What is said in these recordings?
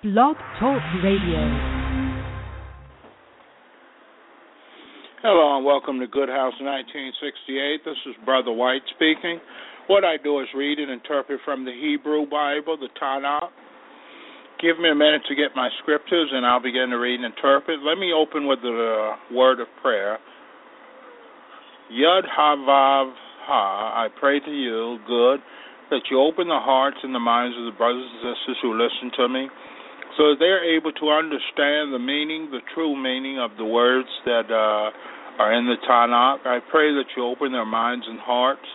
Blog Talk Radio. Hello and welcome to Good House 1968. This is Brother White speaking. What I do is read and interpret from the Hebrew Bible, the Tanakh. Give me a minute to get my scriptures and I'll begin to read and interpret. Let me open with the uh, word of prayer. Yud Havav Ha, I pray to you, good, that you open the hearts and the minds of the brothers and sisters who listen to me so they're able to understand the meaning, the true meaning of the words that uh, are in the Tanakh. I pray that you open their minds and hearts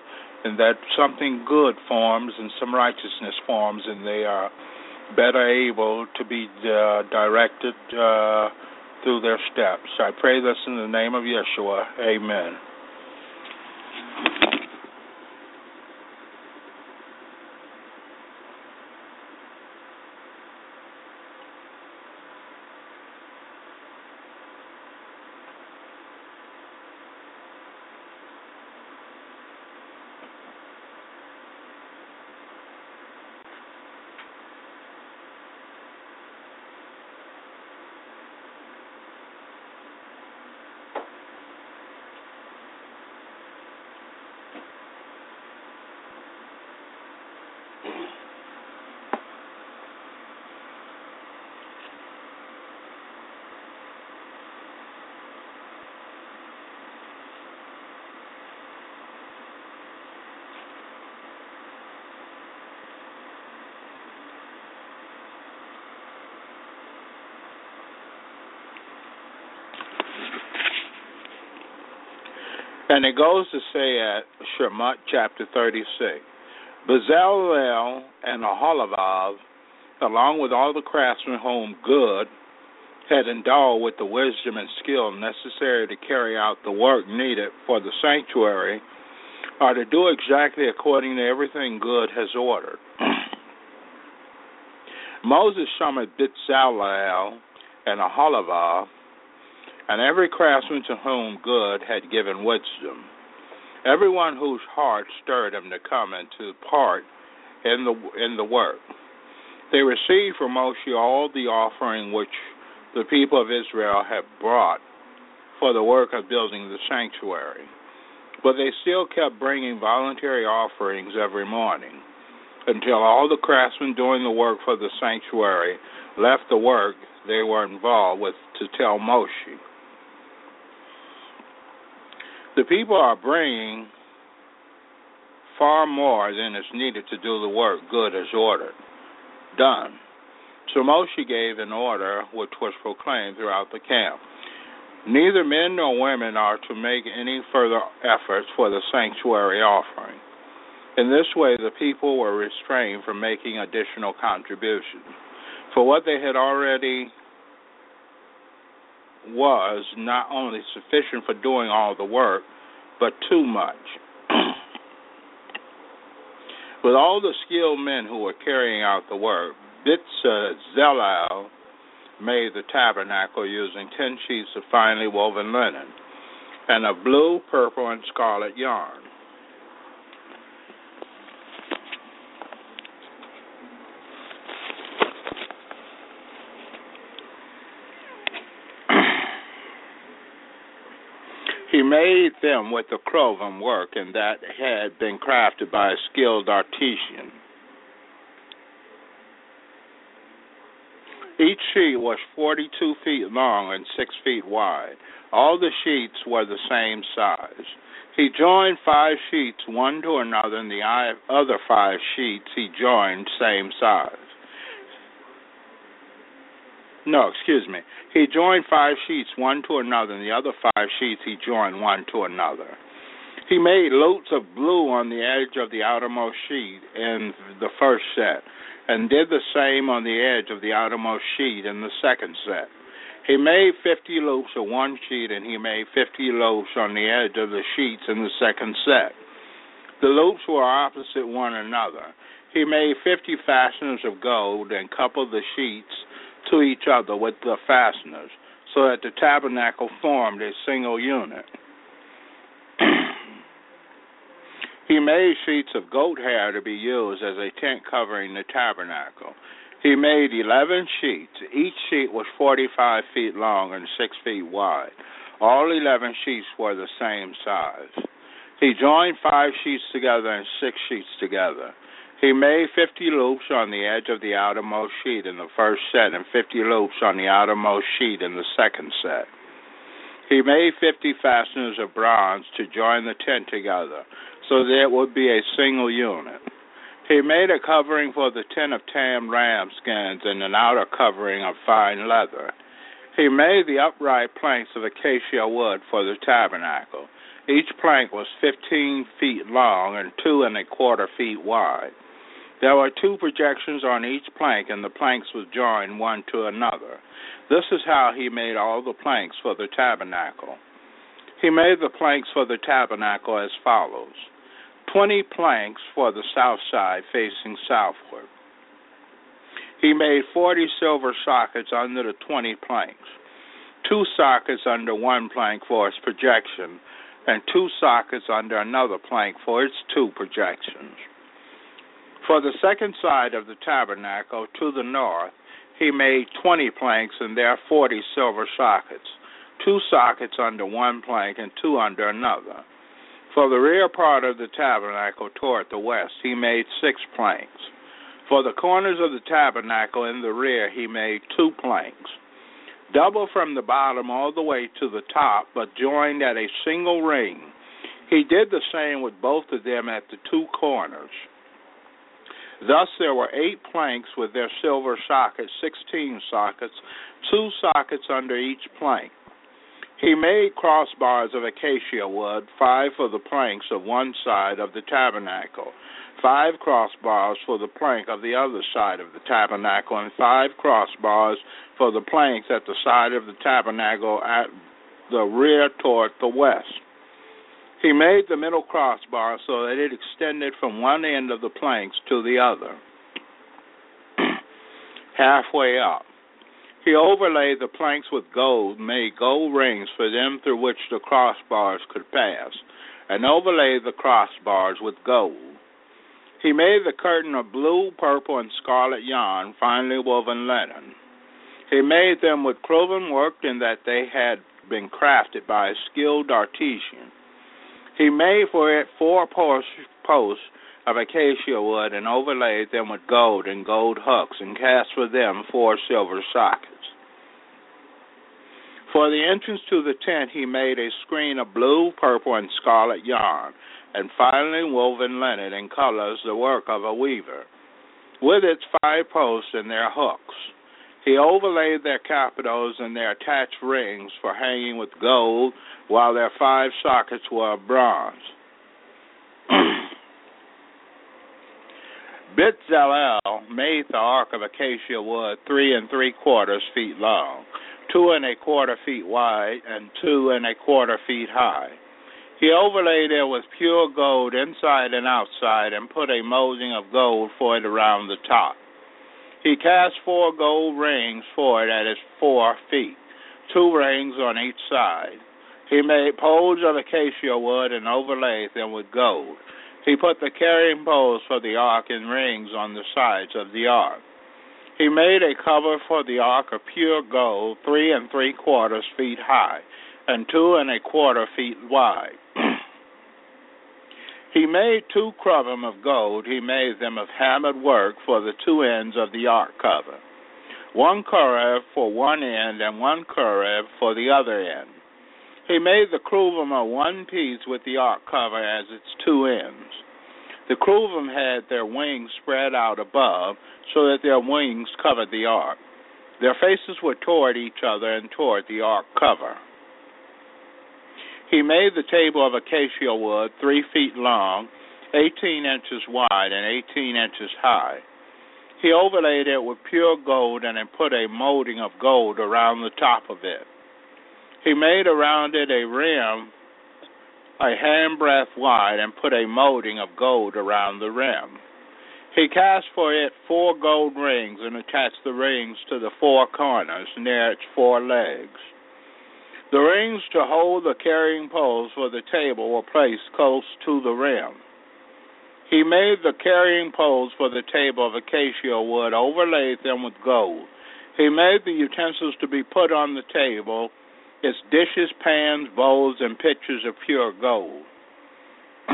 and that something good forms and some righteousness forms and they are better able to be uh, directed uh, through their steps. I pray this in the name of Yeshua. Amen. And it goes to say at Shemot chapter 36, Bezalel and Aholivav, along with all the craftsmen whom good had endowed with the wisdom and skill necessary to carry out the work needed for the sanctuary, are to do exactly according to everything good has ordered. Moses summoned Bezalel and Aholivav and every craftsman to whom good had given wisdom, everyone whose heart stirred him to come and to part in the in the work. They received from Moshe all the offering which the people of Israel had brought for the work of building the sanctuary. But they still kept bringing voluntary offerings every morning until all the craftsmen doing the work for the sanctuary left the work they were involved with to tell Moshe. The people are bringing far more than is needed to do the work good as ordered, done. So Moshe gave an order which was proclaimed throughout the camp. Neither men nor women are to make any further efforts for the sanctuary offering. In this way, the people were restrained from making additional contributions. For what they had already was not only sufficient for doing all the work, but too much. With all the skilled men who were carrying out the work, Bezalel made the tabernacle using ten sheets of finely woven linen and of blue, purple, and scarlet yarn. He made them with the cloven work, and that had been crafted by a skilled artisan. Each sheet was 42 feet long and 6 feet wide. All the sheets were the same size. He joined five sheets one to another, and the other five sheets he joined same size. No, excuse me. He joined five sheets one to another, and the other five sheets he joined one to another. He made loops of blue on the edge of the outermost sheet in the first set, and did the same on the edge of the outermost sheet in the second set. He made 50 loops of one sheet and he made 50 loops on the edge of the sheets in the second set. The loops were opposite one another. He made 50 fasteners of gold and coupled the sheets to each other with the fasteners so that the tabernacle formed a single unit. he made sheets of goat hair to be used as a tent covering the tabernacle. He made 11 sheets. Each sheet was 45 feet long and 6 feet wide. All 11 sheets were the same size. He joined five sheets together and six sheets together. He made 50 loops on the edge of the outermost sheet in the first set and 50 loops on the outermost sheet in the second set. He made 50 fasteners of bronze to join the tent together so that it would be a single unit. He made a covering for the tent of tam ram skins and an outer covering of fine leather. He made the upright planks of acacia wood for the tabernacle. Each plank was fifteen feet long and two and a quarter feet wide. There were two projections on each plank, and the planks were joined one to another. This is how he made all the planks for the tabernacle. He made the planks for the tabernacle as follows 20 planks for the south side facing southward. He made 40 silver sockets under the 20 planks, two sockets under one plank for its projection, and two sockets under another plank for its two projections. For the second side of the tabernacle to the north, he made 20 planks and there 40 silver sockets, two sockets under one plank and two under another. For the rear part of the tabernacle toward the west, he made six planks. For the corners of the tabernacle in the rear, he made two planks, double from the bottom all the way to the top, but joined at a single ring. He did the same with both of them at the two corners. Thus, there were eight planks with their silver sockets, sixteen sockets, two sockets under each plank. He made crossbars of acacia wood, five for the planks of one side of the tabernacle, five crossbars for the plank of the other side of the tabernacle, and five crossbars for the planks at the side of the tabernacle at the rear toward the west. He made the middle crossbar so that it extended from one end of the planks to the other, halfway up. He overlaid the planks with gold, made gold rings for them through which the crossbars could pass, and overlaid the crossbars with gold. He made the curtain of blue, purple, and scarlet yarn, finely woven linen. He made them with cloven work in that they had been crafted by a skilled artisan. He made for it four posts of acacia wood and overlaid them with gold and gold hooks and cast for them four silver sockets. For the entrance to the tent, he made a screen of blue, purple, and scarlet yarn, and finely woven linen in colors, the work of a weaver, with its five posts and their hooks. He overlaid their capitals and their attached rings for hanging with gold, while their five sockets were of bronze. Bezalel made the ark of acacia wood three and three quarters feet long two and a quarter feet wide and two and a quarter feet high. He overlaid it with pure gold inside and outside and put a molding of gold for it around the top. He cast four gold rings for it at its four feet, two rings on each side. He made poles of acacia wood and overlaid them with gold. He put the carrying poles for the ark in rings on the sides of the ark. He made a cover for the ark of pure gold, three and three quarters feet high, and two and a quarter feet wide. He made two crubim of gold. He made them of hammered work for the two ends of the ark cover, one kerev for one end and one kerev for the other end. He made the cruvim of one piece with the ark cover as its two ends. The cruvim had their wings spread out above, so that their wings covered the ark. Their faces were toward each other and toward the ark cover. He made the table of acacia wood three feet long, eighteen inches wide, and eighteen inches high. He overlaid it with pure gold and put a molding of gold around the top of it. He made around it a rim a handbreadth wide and put a molding of gold around the rim. He cast for it four gold rings and attached the rings to the four corners near its four legs. The rings to hold the carrying poles for the table were placed close to the rim. He made the carrying poles for the table of acacia wood, overlaid them with gold. He made the utensils to be put on the table, its dishes, pans, bowls, and pitchers of pure gold.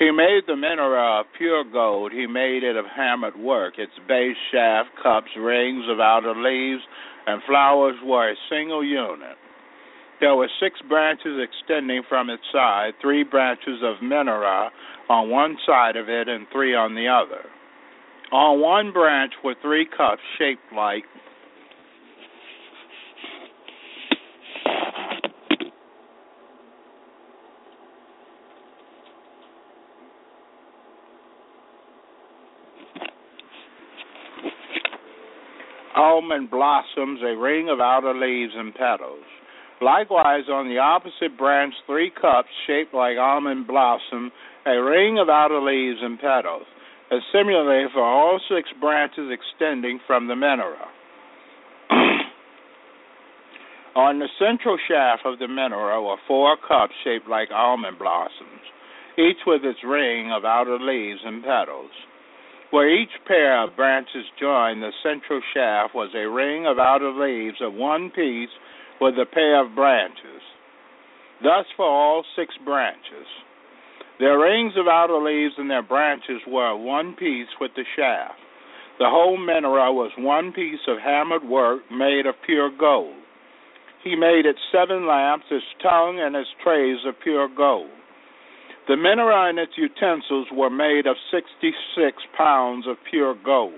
he made the menorah of pure gold. He made it of hammered work. Its base, shaft, cups, rings of outer leaves, and flowers were a single unit. There were six branches extending from its side, three branches of menorah on one side of it and three on the other. On one branch were three cups shaped like almond blossoms, a ring of outer leaves and petals. Likewise, on the opposite branch, three cups shaped like almond blossom, a ring of outer leaves and petals. And similarly for all six branches extending from the menorah. on the central shaft of the menorah were four cups shaped like almond blossoms, each with its ring of outer leaves and petals. Where each pair of branches joined the central shaft was a ring of outer leaves of one piece with a pair of branches. Thus for all six branches. Their rings of outer leaves and their branches were one piece with the shaft. The whole menorah was one piece of hammered work made of pure gold. He made its seven lamps, its tongue, and its trays of pure gold. The menorah and its utensils were made of 66 pounds of pure gold.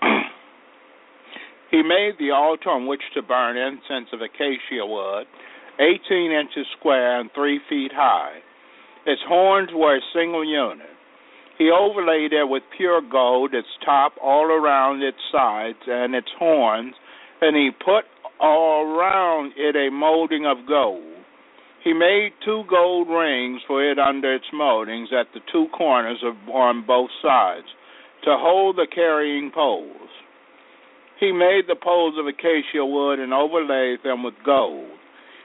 he made the altar on which to burn incense of acacia wood, 18 inches square and 3 feet high. Its horns were a single unit. He overlaid it with pure gold, its top all around its sides and its horns, and he put all around it a molding of gold. He made two gold rings for it under its moldings at the two corners of, on both sides to hold the carrying poles. He made the poles of acacia wood and overlaid them with gold.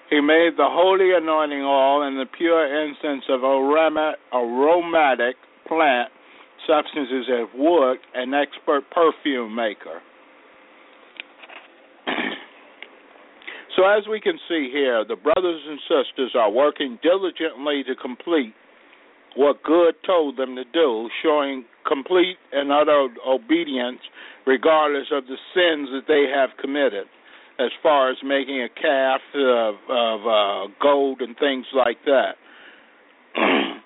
He made the holy anointing oil and the pure incense of aromatic plant substances of wood, an expert perfume maker. So, as we can see here, the brothers and sisters are working diligently to complete what God told them to do, showing complete and utter obedience regardless of the sins that they have committed, as far as making a calf of, of uh, gold and things like that.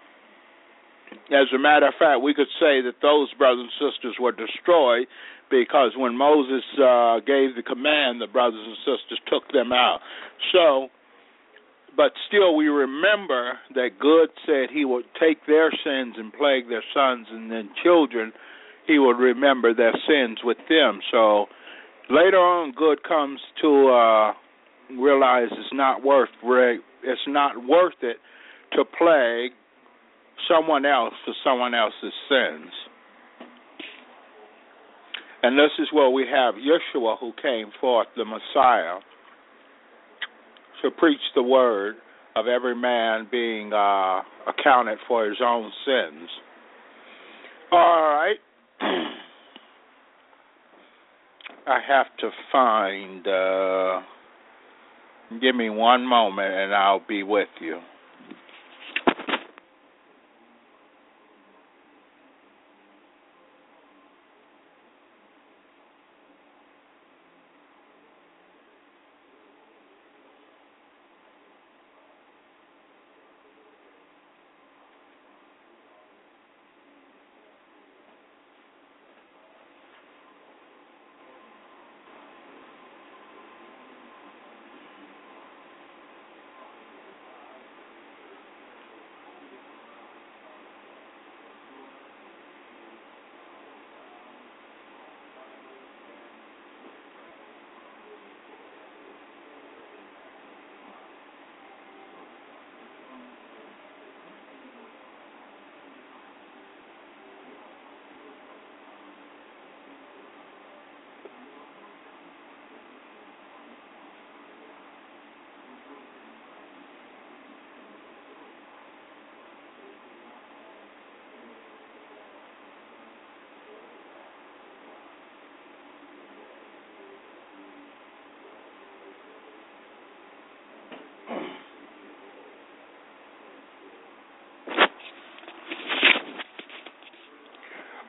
as a matter of fact, we could say that those brothers and sisters were destroyed because when Moses uh, gave the command, the brothers and sisters took them out. So, but still, we remember that God said He would take their sins and plague their sons and then children. He would remember their sins with them. So later on, God comes to uh, realize it's not worth it's not worth it to plague someone else for someone else's sins. And this is where we have Yeshua who came forth, the Messiah, to preach the word of every man being uh, accounted for his own sins. All right. I have to find, uh, give me one moment and I'll be with you.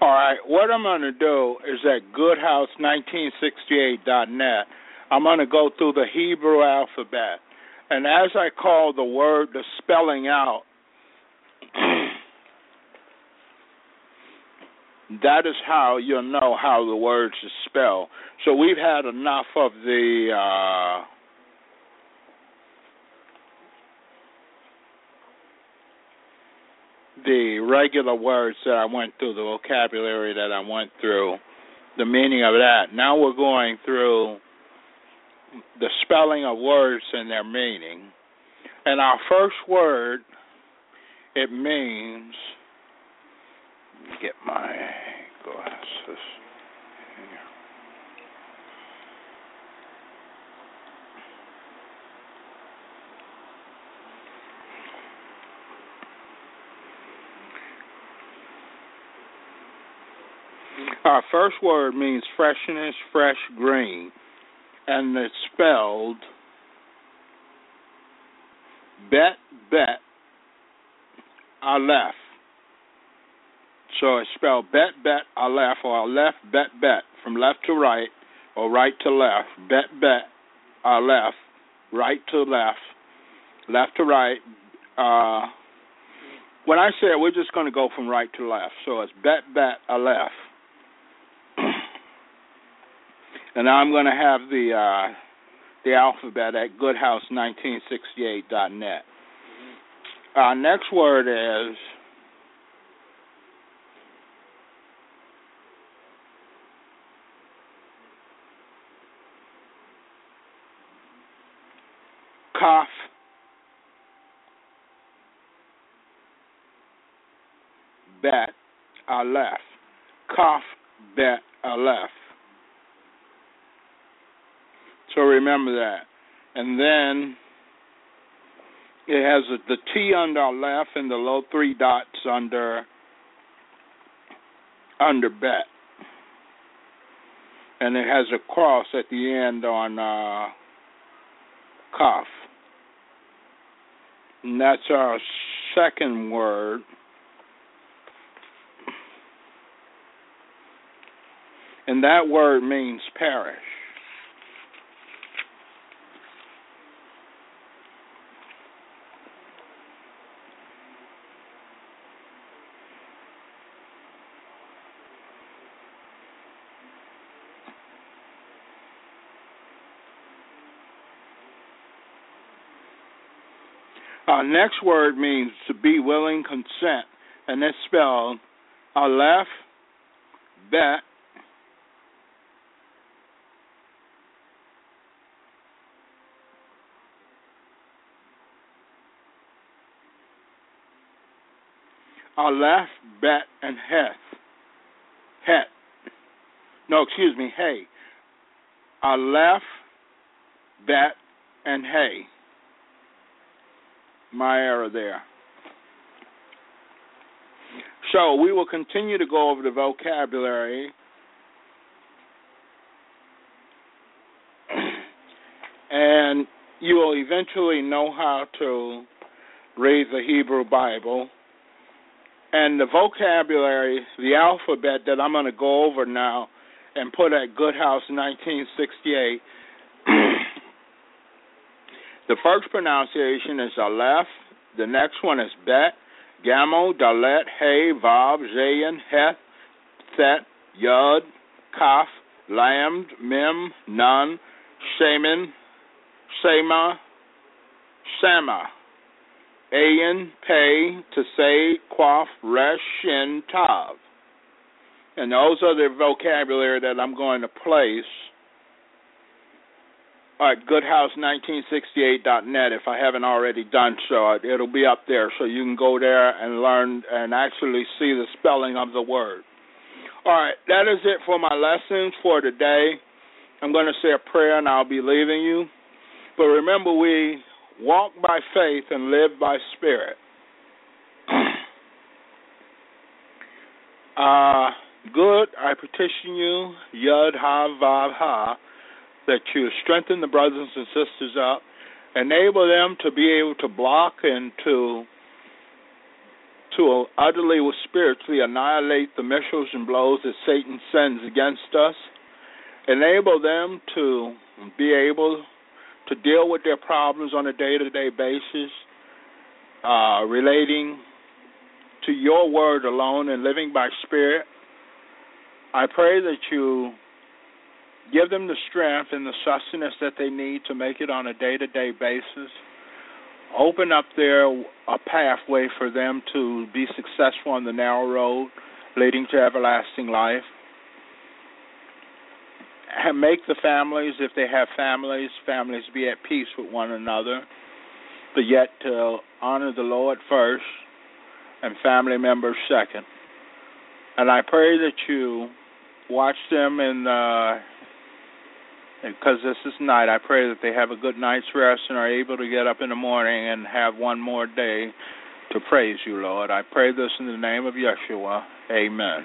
All right, what I'm going to do is at goodhouse1968.net, I'm going to go through the Hebrew alphabet. And as I call the word, the spelling out, that is how you'll know how the words are spelled. So we've had enough of the uh, the regular words that I went through, the vocabulary that I went through, the meaning of that. Now we're going through the spelling of words and their meaning. And our first word, it means, get my Our first word means freshness, fresh green, and it's spelled bet, bet, aleph. So it's spelled bet, bet, aleph, or aleph, bet, bet, from left to right, or right to left. Bet, bet, aleph, right to left, left to right. Uh, when I say it, we're just going to go from right to left. So it's bet, bet, aleph. And I'm going to have the uh, the alphabet at goodhouse1968.net. Our next word is cough. Bet, left. Cough, bet, aleph. So remember that. And then it has a, the T under left and the low three dots under under bet. And it has a cross at the end on uh, cough. And that's our second word. And that word means perish. Our next word means to be willing consent, and it's spelled Aleph, Bet, Aleph, Bet, and Heth. Het. No, excuse me, Hey. Aleph, Bet, and Hey my error there. So we will continue to go over the vocabulary. And you will eventually know how to read the Hebrew Bible. And the vocabulary, the alphabet that I'm going to go over now and put at Goodhouse 1968 the first pronunciation is Aleph. The next one is Bet, Gamo, Dalet, Hey, Vav, Zayin, Heth, Thet, Yud, Kaf, Lamd, Mem, Nun, Shaman, Shema, Sama, Ayin, Pei, Tasei, Quaf, Resh, Shin, Tav. And those are the vocabulary that I'm going to place at goodhouse1968.net if I haven't already done so. It'll be up there so you can go there and learn and actually see the spelling of the word. All right, that is it for my lessons for today. I'm going to say a prayer and I'll be leaving you. But remember, we walk by faith and live by spirit. uh, good, I petition you, Yud Ha Vav Ha that you strengthen the brothers and sisters up, enable them to be able to block and to to utterly or spiritually annihilate the missiles and blows that Satan sends against us. Enable them to be able to deal with their problems on a day to day basis, uh, relating to your word alone and living by spirit. I pray that you give them the strength and the sustenance that they need to make it on a day to day basis. Open up there a pathway for them to be successful on the narrow road leading to everlasting life. And make the families, if they have families, families be at peace with one another, but yet to honor the Lord first and family members second. And I pray that you watch them in uh, because this is night. I pray that they have a good night's rest and are able to get up in the morning and have one more day to praise you, Lord. I pray this in the name of Yeshua. Amen.